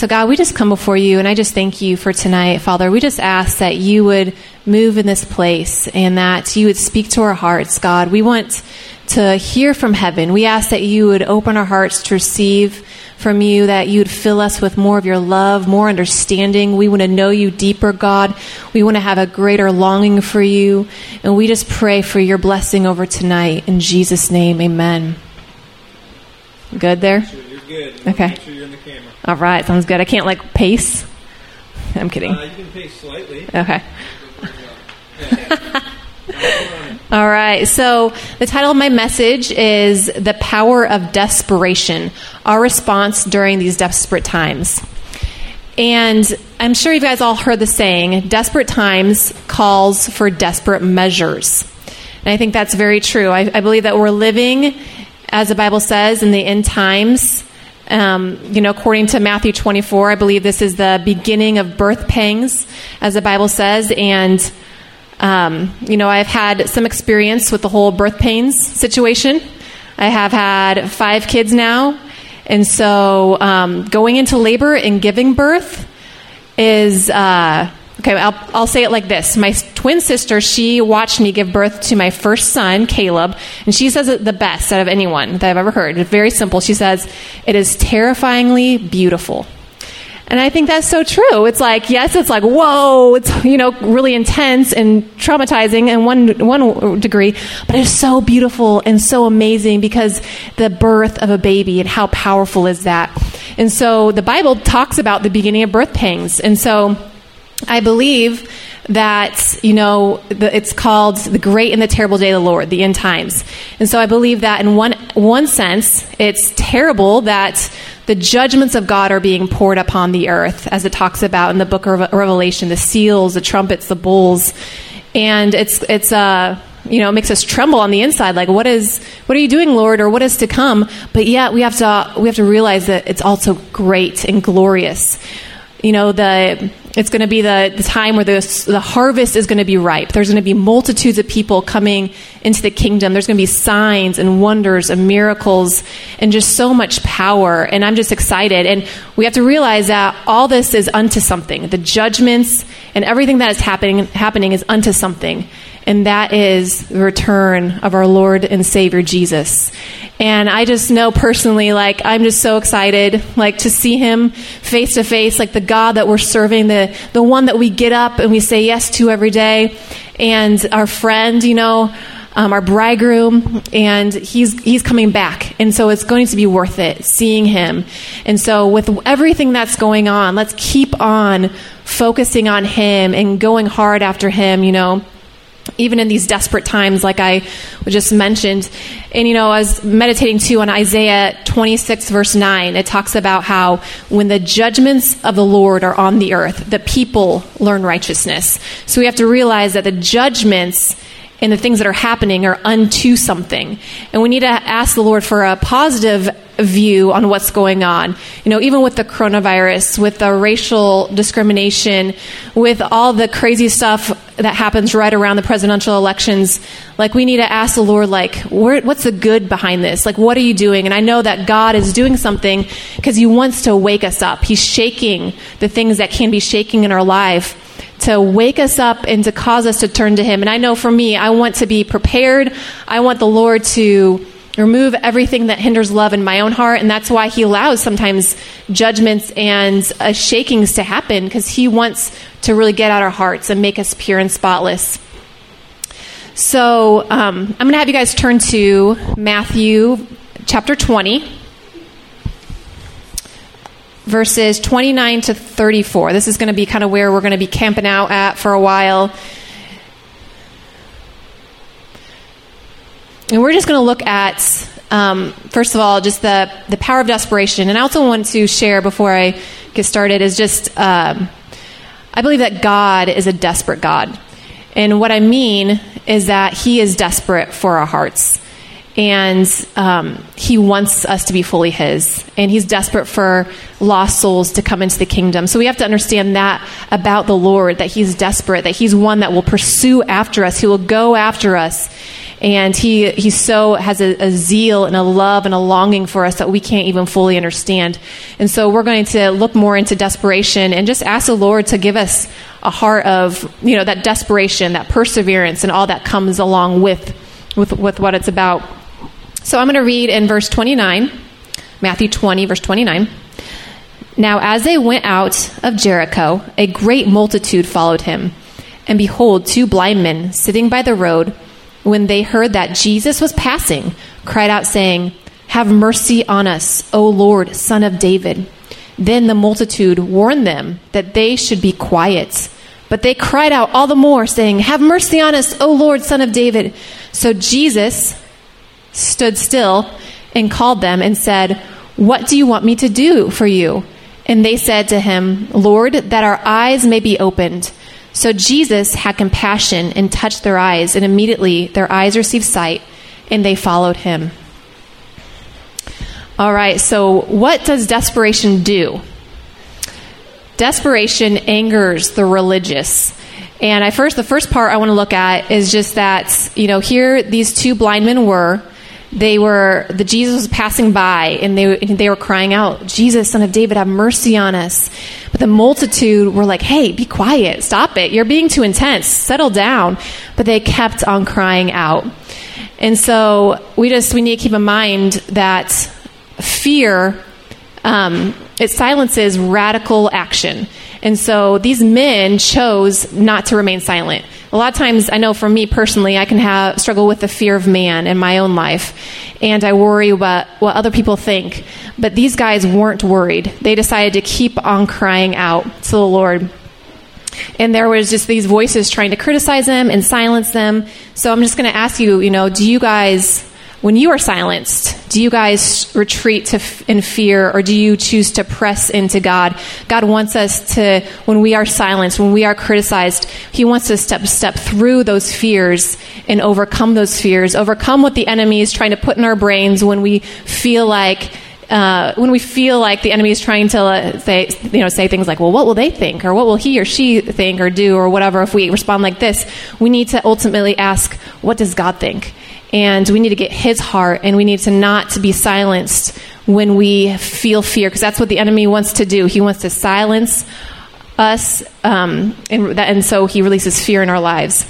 So, God, we just come before you, and I just thank you for tonight, Father. We just ask that you would move in this place and that you would speak to our hearts, God. We want to hear from heaven. We ask that you would open our hearts to receive from you, that you would fill us with more of your love, more understanding. We want to know you deeper, God. We want to have a greater longing for you. And we just pray for your blessing over tonight. In Jesus' name, amen. Good there? Good. Okay. Make sure you're in the camera. All right, sounds good. I can't like pace. I'm kidding. Uh, you can pace slightly. Okay. All right. So the title of my message is The Power of Desperation Our Response During These Desperate Times. And I'm sure you guys all heard the saying, desperate times calls for desperate measures. And I think that's very true. I, I believe that we're living, as the Bible says, in the end times. Um, you know, according to Matthew 24, I believe this is the beginning of birth pangs, as the Bible says. And um, you know, I've had some experience with the whole birth pains situation. I have had five kids now. And so um, going into labor and giving birth is, uh, okay, I'll, I'll say it like this. My twin sister, she watched me give birth to my first son, Caleb, and she says it the best out of anyone that I've ever heard. It's very simple. She says, it is terrifyingly beautiful. And I think that's so true. It's like, yes, it's like, whoa, it's, you know, really intense and traumatizing in one, one degree, but it's so beautiful and so amazing because the birth of a baby and how powerful is that. And so the Bible talks about the beginning of birth pangs. And so I believe that you know the, it's called the great and the terrible day of the lord the end times and so i believe that in one one sense it's terrible that the judgments of god are being poured upon the earth as it talks about in the book of revelation the seals the trumpets the bowls and it's it's uh you know, it makes us tremble on the inside. Like, what is, what are you doing, Lord, or what is to come? But yet, we have to, we have to realize that it's also great and glorious. You know, the it's going to be the, the time where the, the harvest is going to be ripe. There's going to be multitudes of people coming into the kingdom. There's going to be signs and wonders and miracles and just so much power. And I'm just excited. And we have to realize that all this is unto something. The judgments and everything that is happening, happening is unto something and that is the return of our Lord and Savior Jesus. And I just know personally, like, I'm just so excited, like, to see him face to face, like the God that we're serving, the, the one that we get up and we say yes to every day, and our friend, you know, um, our bridegroom, and he's he's coming back, and so it's going to be worth it seeing him. And so, with everything that's going on, let's keep on focusing on him and going hard after him. You know, even in these desperate times, like I just mentioned. And, you know, I was meditating too on Isaiah 26, verse 9. It talks about how when the judgments of the Lord are on the earth, the people learn righteousness. So we have to realize that the judgments and the things that are happening are unto something. And we need to ask the Lord for a positive view on what's going on. You know, even with the coronavirus, with the racial discrimination, with all the crazy stuff that happens right around the presidential elections, like we need to ask the Lord, like, where, what's the good behind this? Like, what are you doing? And I know that God is doing something because He wants to wake us up. He's shaking the things that can be shaking in our life to wake us up and to cause us to turn to Him. And I know for me, I want to be prepared. I want the Lord to remove everything that hinders love in my own heart. And that's why He allows sometimes judgments and uh, shakings to happen because He wants to really get out our hearts and make us pure and spotless. So um, I'm going to have you guys turn to Matthew chapter 20 verses 29 to 34. This is going to be kind of where we're going to be camping out at for a while. And we're just going to look at, um, first of all, just the, the power of desperation. And I also want to share before I get started is just, um, I believe that God is a desperate God. And what I mean is that He is desperate for our hearts and um, he wants us to be fully his and he's desperate for lost souls to come into the kingdom so we have to understand that about the lord that he's desperate that he's one that will pursue after us he will go after us And he, he so has a, a zeal and a love and a longing for us that we can't even fully understand. And so we're going to look more into desperation and just ask the Lord to give us a heart of, you know, that desperation, that perseverance, and all that comes along with, with, with what it's about. So I'm going to read in verse 29, Matthew 20, verse 29. Now, as they went out of Jericho, a great multitude followed him. And behold, two blind men sitting by the road, when they heard that Jesus was passing, cried out, saying, Have mercy on us, O Lord, son of David. Then the multitude warned them that they should be quiet. But they cried out all the more, saying, Have mercy on us, O Lord, son of David. So Jesus stood still and called them and said, What do you want me to do for you? And they said to him, Lord, that our eyes may be opened. So Jesus had compassion and touched their eyes, and immediately their eyes received sight, and they followed him. All right, so what does desperation do? Desperation angers the religious. And I first, the first part I want to look at is just that, you know, here these two blind men were. They were, the Jesus was passing by and they, they were crying out, Jesus, son of David, have mercy on us. But the multitude were like, hey, be quiet, stop it. You're being too intense, settle down. But they kept on crying out. And so we just, we need to keep in mind that fear, um, it silences radical action. And so these men chose not to remain silent. A lot of times, I know for me personally, I can have struggle with the fear of man in my own life, and I worry about what other people think. But these guys weren't worried. They decided to keep on crying out to the Lord. And there was just these voices trying to criticize them and silence them. So I'm just going to ask you, you know, do you guys when you are silenced, do you guys retreat to f- in fear or do you choose to press into God? God wants us to, when we are silenced, when we are criticized, He wants us to step, step through those fears and overcome those fears, overcome what the enemy is trying to put in our brains when we feel like uh, when we feel like the enemy is trying to uh, say, you know, say things like, "Well, what will they think?" or "What will he or she think or do?" or whatever. If we respond like this, we need to ultimately ask, "What does God think?" And we need to get his heart and we need to not to be silenced when we feel fear because that's what the enemy wants to do. He wants to silence us um, and, that, and so he releases fear in our lives.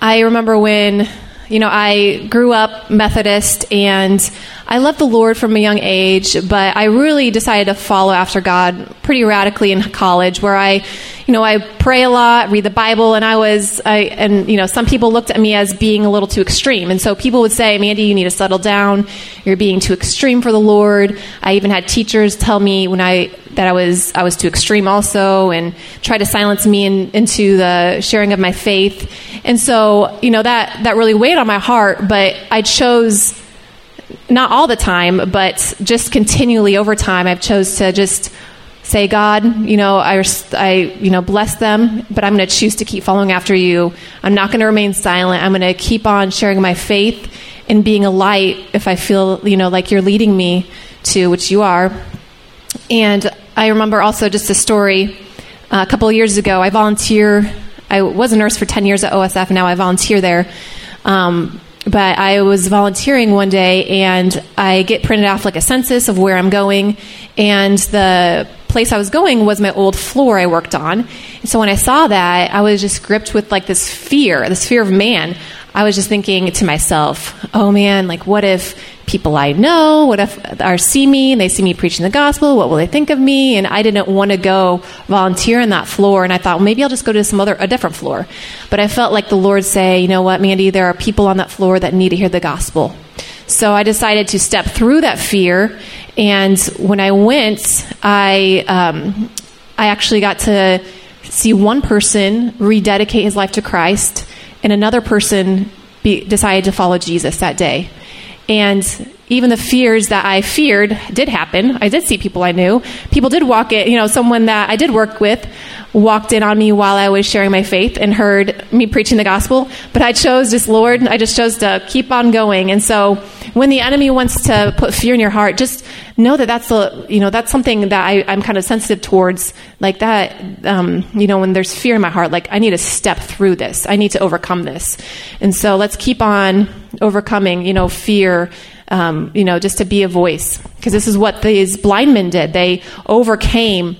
I remember when you know i grew up methodist and i loved the lord from a young age but i really decided to follow after god pretty radically in college where i you know i pray a lot read the bible and i was I, and you know some people looked at me as being a little too extreme. And so people would say mandy you need to settle down. You're being too extreme for the lord. I even had teachers tell me when i that i was i was too extreme also and try to silence me in, into the sharing of my faith. And so you know that that really weighed on my heart but i chose not all the time but just continually over time i've chose to just say, God, you know, I, I, you know, bless them, but I'm going to choose to keep following after you. I'm not going to remain silent. I'm going to keep on sharing my faith and being a light if I feel, you know, like you're leading me to, which you are. And I remember also just a story uh, a couple of years ago. I volunteer. I was a nurse for 10 years at OSF, and now I volunteer there. Um, but I was volunteering one day and I get printed off like a census of where I'm going and the place I was going was my old floor I worked on. And so when I saw that, I was just gripped with like this fear, this fear of man. I was just thinking to myself, oh man, like what if people I know, what if are see me and they see me preaching the gospel, what will they think of me? And I didn't want to go volunteer on that floor and I thought, well, maybe I'll just go to some other a different floor. But I felt like the Lord say, you know what, Mandy, there are people on that floor that need to hear the gospel. So I decided to step through that fear and when I went, I um, I actually got to see one person rededicate his life to Christ, and another person be, decided to follow Jesus that day. And even the fears that I feared did happen. I did see people I knew. People did walk in, you know, someone that I did work with walked in on me while I was sharing my faith and heard me preaching the gospel. But I chose just, Lord, I just chose to keep on going. And so when the enemy wants to put fear in your heart, just know that that's a, you know, that's something that I, I'm kind of sensitive towards. Like that, um, you know, when there's fear in my heart, like I need to step through this. I need to overcome this. And so let's keep on overcoming, you know, fear um, you know, just to be a voice. Because this is what these blind men did. They overcame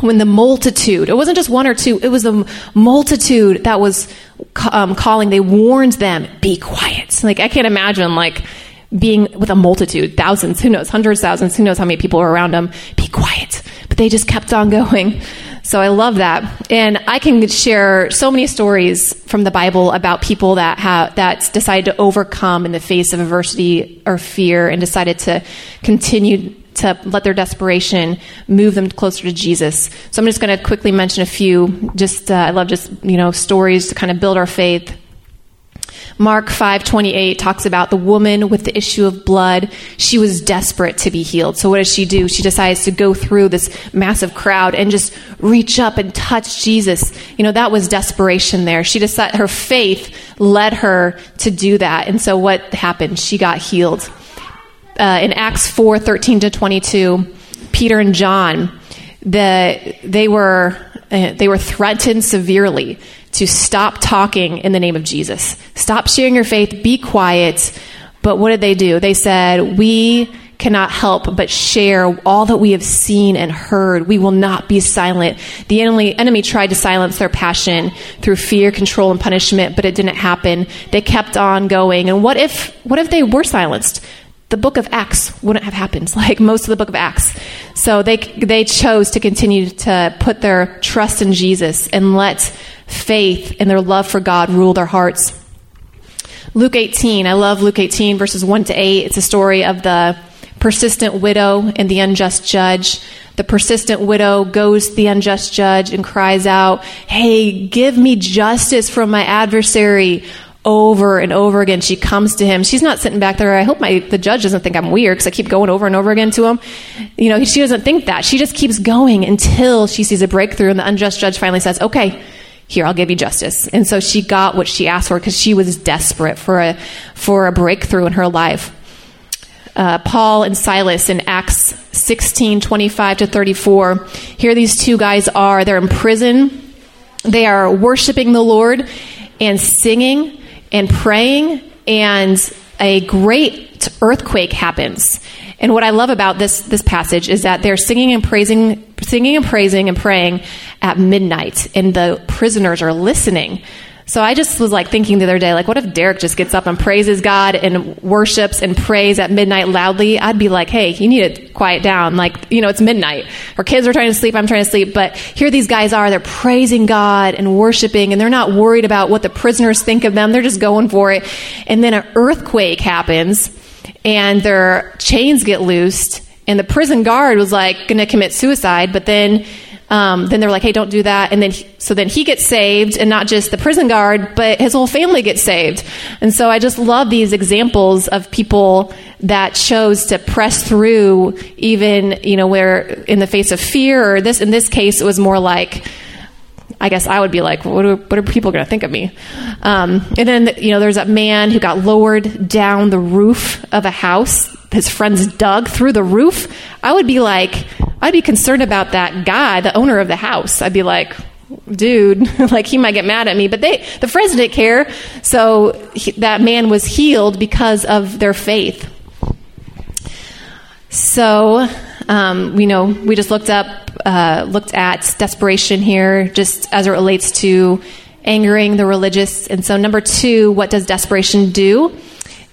when the multitude, it wasn't just one or two, it was the multitude that was um, calling, they warned them, be quiet. Like, I can't imagine, like, being with a multitude, thousands, who knows, hundreds, thousands, who knows how many people are around them, be quiet. But they just kept on going. So I love that. And I can share so many stories from the Bible about people that have, that decided to overcome in the face of adversity or fear and decided to continue to let their desperation move them closer to Jesus. So I'm just going to quickly mention a few. Just uh, I love just you know stories to kind of build our faith. Mark 5:28 talks about the woman with the issue of blood. She was desperate to be healed. So what does she do? She decides to go through this massive crowd and just reach up and touch Jesus. You know, that was desperation there. She decided her faith led her to do that. And so what happened? She got healed. Uh, in Acts 4:13 to 22, Peter and John, the, they were uh, they were threatened severely to stop talking in the name of Jesus. Stop sharing your faith, be quiet. But what did they do? They said, We cannot help but share all that we have seen and heard. We will not be silent. The enemy, enemy tried to silence their passion through fear, control, and punishment, but it didn't happen. They kept on going. And what if, what if they were silenced? the book of Acts wouldn't have happened, like most of the book of Acts. So they, they chose to continue to put their trust in Jesus and let faith and their love for God rule their hearts. Luke 18, I love Luke 18, verses 1 to 8. It's a story of the persistent widow and the unjust judge. The persistent widow goes to the unjust judge and cries out, Hey, give me justice from my adversary over and over again. She comes to him. She's not sitting back there. I hope my the judge doesn't think I'm weird because I keep going over and over again to him. You know, she doesn't think that. She just keeps going until she sees a breakthrough, and the unjust judge finally says, "Okay." Here, I'll give you justice. And so she got what she asked for because she was desperate for a for a breakthrough in her life. Uh, Paul and Silas in Acts 16, 25 to 34. Here these two guys are. They're in prison. They are worshiping the Lord and singing and praying, and a great earthquake happens. And what I love about this this passage is that they're singing and praising, singing and praising and praying at midnight, and the prisoners are listening. So I just was like thinking the other day, like, what if Derek just gets up and praises God and worships and prays at midnight loudly? I'd be like, hey, you need to quiet down. Like, you know, it's midnight. Our kids are trying to sleep. I'm trying to sleep. But here these guys are. They're praising God and worshiping, and they're not worried about what the prisoners think of them. They're just going for it. And then an earthquake happens, and their chains get loosed, and the prison guard was like going to commit suicide, but then um, then they're like, hey, don't do that. And then, he, so then he gets saved, and not just the prison guard, but his whole family gets saved. And so I just love these examples of people that chose to press through, even you know, where in the face of fear, or this in this case, it was more like. I guess I would be like, what are, what are people going to think of me? Um, and then, you know, there's that man who got lowered down the roof of a house. His friends dug through the roof. I would be like, I'd be concerned about that guy, the owner of the house. I'd be like, dude, like he might get mad at me, but they, the friends didn't care. So he, that man was healed because of their faith. So, um, you know, we just looked up, uh, looked at desperation here, just as it relates to angering the religious. And so, number two, what does desperation do?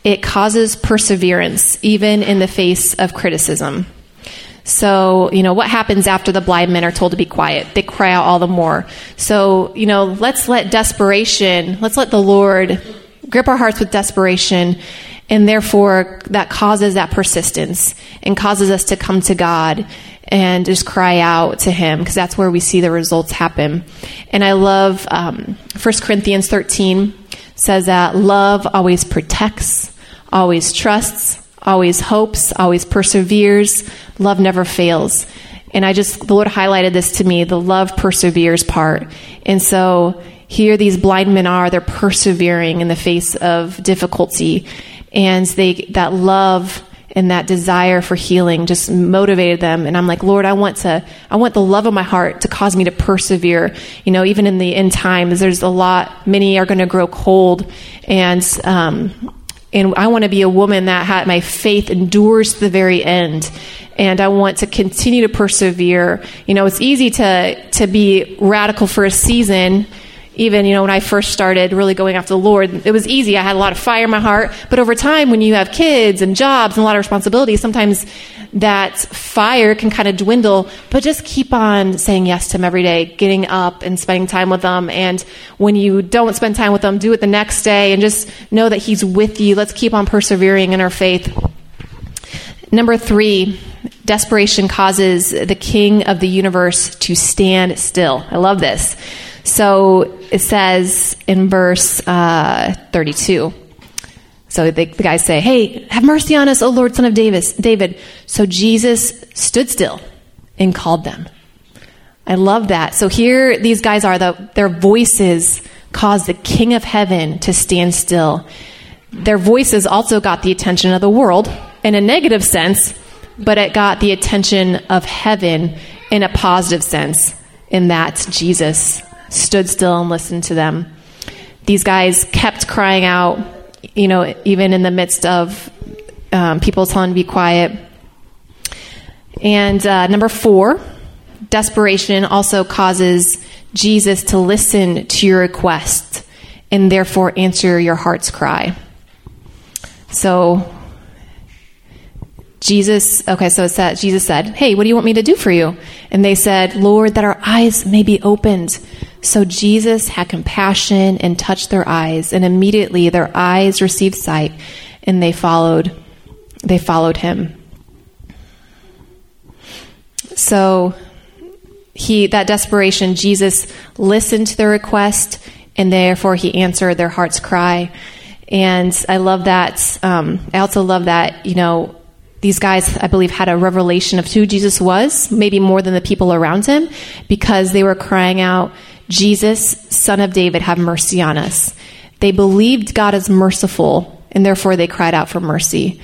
It causes perseverance, even in the face of criticism. So, you know, what happens after the blind men are told to be quiet? They cry out all the more. So, you know, let's let desperation, let's let the Lord grip our hearts with desperation, and therefore that causes that persistence and causes us to come to God and just cry out to Him because that's where we see the results happen. And I love um, 1 Corinthians 13 says that love always protects, always trusts, always hopes, always perseveres. Love never fails. And I just, the Lord highlighted this to me, the love perseveres part. And so here these blind men are, they're persevering in the face of difficulty. And they, that love and that desire for healing just motivated them. And i'm like lord i want to i want the love of my heart to cause me to persevere. You know even in the end times there's a lot many are going to grow cold. And um, and i want to be a woman that had my faith endures to the very end. And i want to continue to persevere. You know it's easy to to be radical for a season even you know when i first started really going after the lord it was easy. I had a lot of fire in my heart. But over time when you have kids and jobs and a lot of responsibilities sometimes that fire can kind of dwindle. But just keep on saying yes to them every day getting up and spending time with them and when you don't spend time with them do it the next day and just know that he's with you. Let's keep on persevering in our faith. Number three desperation causes the king of the universe to stand still. I love this so it says in verse uh, 32. So the, the guys say, Hey, have mercy on us, O Lord, son of Davis, David. So Jesus stood still and called them. I love that. So here these guys are, the, their voices caused the king of heaven to stand still. Their voices also got the attention of the world in a negative sense, but it got the attention of heaven in a positive sense, in that Jesus stood still and listened to them. These guys kept crying out, you know, even in the midst of um, people telling to be quiet. And uh, number four, desperation also causes Jesus to listen to your request and therefore answer your heart's cry. So Jesus, okay, so it said, Jesus said, Hey, what do you want me to do for you? And they said, Lord, that our eyes may be opened. So Jesus had compassion and touched their eyes, and immediately their eyes received sight, and they followed, they followed him. So he, that desperation, Jesus listened to their request, and therefore he answered their heart's cry. And I love that. Um, I also love that, you know, these guys, I believe, had a revelation of who Jesus was, maybe more than the people around him, because they were crying out, Jesus, son of David, have mercy on us. They believed God is merciful, and therefore they cried out for mercy.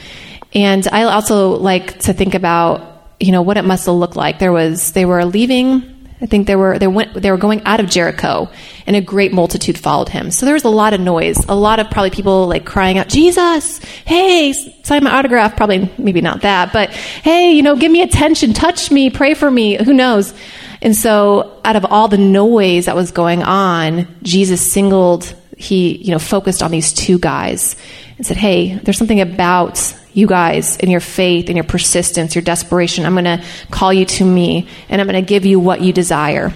And I also like to think about, you know, what it must have looked like. There was, they were leaving I think they were they went they were going out of Jericho, and a great multitude followed him. So there was a lot of noise, a lot of probably people like crying out, "Jesus, hey, sign my autograph." Probably maybe not that, but hey, you know, give me attention, touch me, pray for me. Who knows? And so, out of all the noise that was going on, Jesus singled he you know focused on these two guys and said, "Hey, there's something about you guys in your faith and your persistence, your desperation. I'm going to call you to me and I'm going to give you what you desire.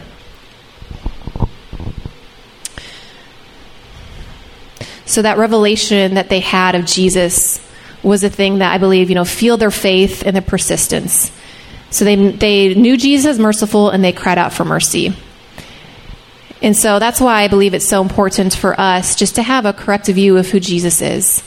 So that revelation that they had of Jesus was a thing that I believe, you know, fueled their faith and their persistence. So they, they knew Jesus as merciful and they cried out for mercy. And so that's why I believe it's so important for us just to have a correct view of who Jesus is.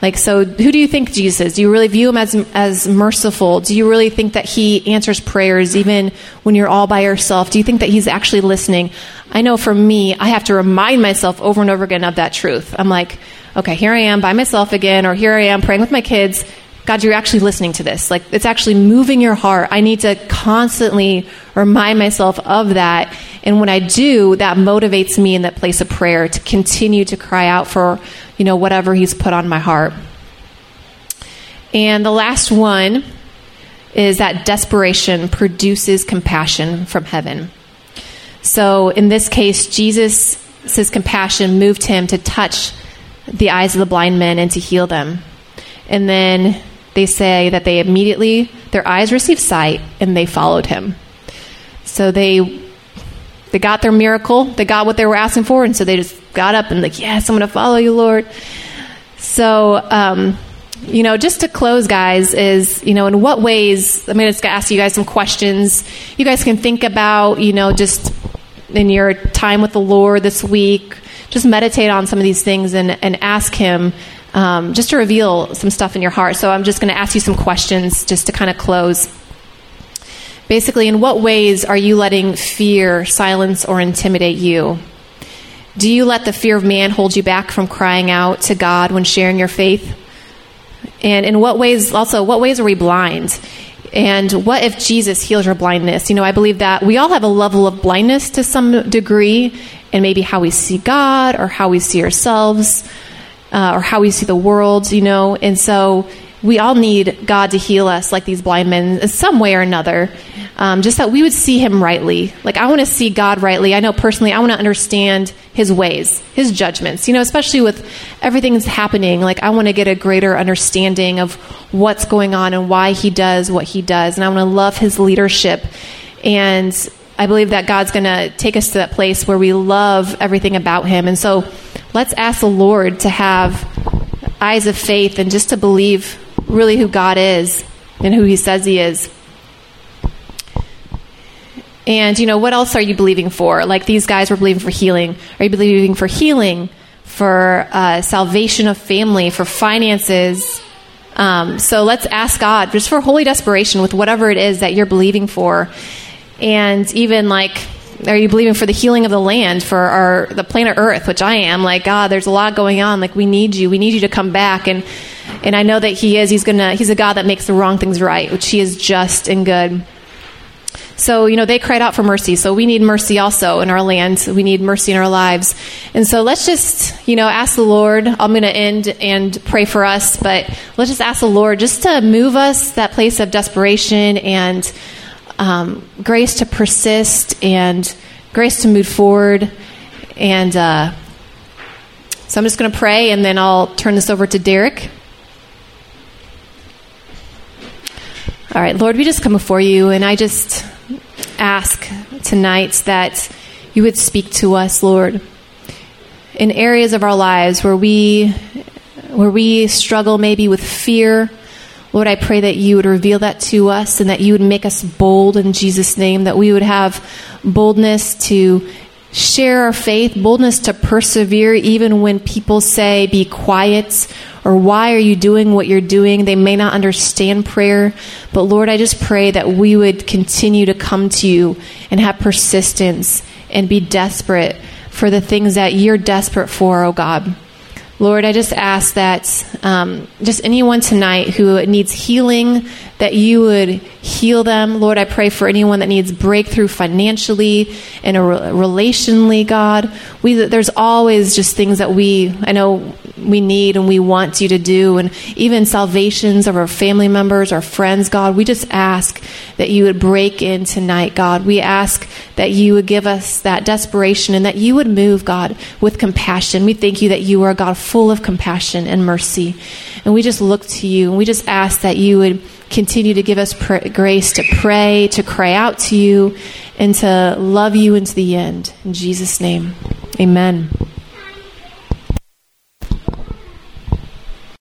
Like, so who do you think Jesus is? Do you really view him as, as merciful? Do you really think that he answers prayers even when you're all by yourself? Do you think that he's actually listening? I know for me, I have to remind myself over and over again of that truth. I'm like, okay, here I am by myself again, or here I am praying with my kids. God, you're actually listening to this. Like, it's actually moving your heart. I need to constantly remind myself of that. And when I do, that motivates me in that place of prayer to continue to cry out for you know, whatever He's put on my heart. And the last one is that desperation produces compassion from heaven. So in this case, Jesus' compassion moved him to touch the eyes of the blind men and to heal them. And then they say that they immediately, their eyes received sight and they followed him. So they they got their miracle, they got what they were asking for, and so they just got up and like, yes, I'm going to follow you, Lord. So, um, you know, just to close, guys, is, you know, in what ways, I'm going to ask you guys some questions you guys can think about, you know, just in your time with the Lord this week. Just meditate on some of these things and, and ask Him, um, just to reveal some stuff in your heart. So I'm just going to ask you some questions just to kind of close. Basically, in what ways are you letting fear silence or intimidate you? Do you let the fear of man hold you back from crying out to God when sharing your faith? And in what ways, also, what ways are we blind? And what if Jesus heals your blindness? You know, I believe that we all have a level of blindness to some degree, and maybe how we see God or how we see ourselves uh, or how we see the world, you know. And so we all need God to heal us like these blind men in some way or another. Um, just that we would see him rightly. Like, I want to see God rightly. I know personally, I want to understand his ways, his judgments, you know, especially with everything that's happening. Like, I want to get a greater understanding of what's going on and why he does what he does. And I want to love his leadership. And I believe that God's going to take us to that place where we love everything about him. And so let's ask the Lord to have eyes of faith and just to believe really who God is and who he says he is. And, you know, what else are you believing for? Like these guys were believing for healing. Are you believing for healing, for uh, salvation of family, for finances? Um, so let's ask God just for holy desperation with whatever it is that you're believing for. And even like, are you believing for the healing of the land, for our the planet Earth, which I am? Like, God, there's a lot going on. Like, we need you. We need you to come back. And and I know that He is. He's gonna. He's a God that makes the wrong things right, which He is just and good. So, you know, they cried out for mercy. So we need mercy also in our land. We need mercy in our lives. And so let's just, you know, ask the Lord. I'm to end and pray for us, but let's just ask the Lord just to move us that place of desperation and um, grace to persist and grace to move forward. And uh, so I'm just going to pray and then I'll turn this over to Derek. All right, Lord, we just come before you and I just ask tonight that you would speak to us, Lord, in areas of our lives where we where we struggle maybe with fear. Lord, I pray that you would reveal that to us and that you would make us bold in Jesus' name, that we would have boldness to share our faith, boldness to persevere even when people say, be quiet, or why are you doing what you're doing? They may not understand prayer, but Lord, I just pray that we would continue to come to you and have persistence and be desperate for the things that you're desperate for, oh God. Lord, I just ask that um, just anyone tonight who needs healing, that you would heal them. Lord, I pray for anyone that needs breakthrough financially and relationally, God. We, there's always just things that we, I know we need and we want you to do, and even salvations of our family members, our friends, God. We just ask that you would break in tonight, God. We ask that you would give us that desperation and that you would move, God, with compassion. We thank you that you are a God full of compassion and mercy. And we just look to you and we just ask that you would continue to give us pr- grace to pray, to cry out to you, and to love you into the end. In Jesus' name, amen.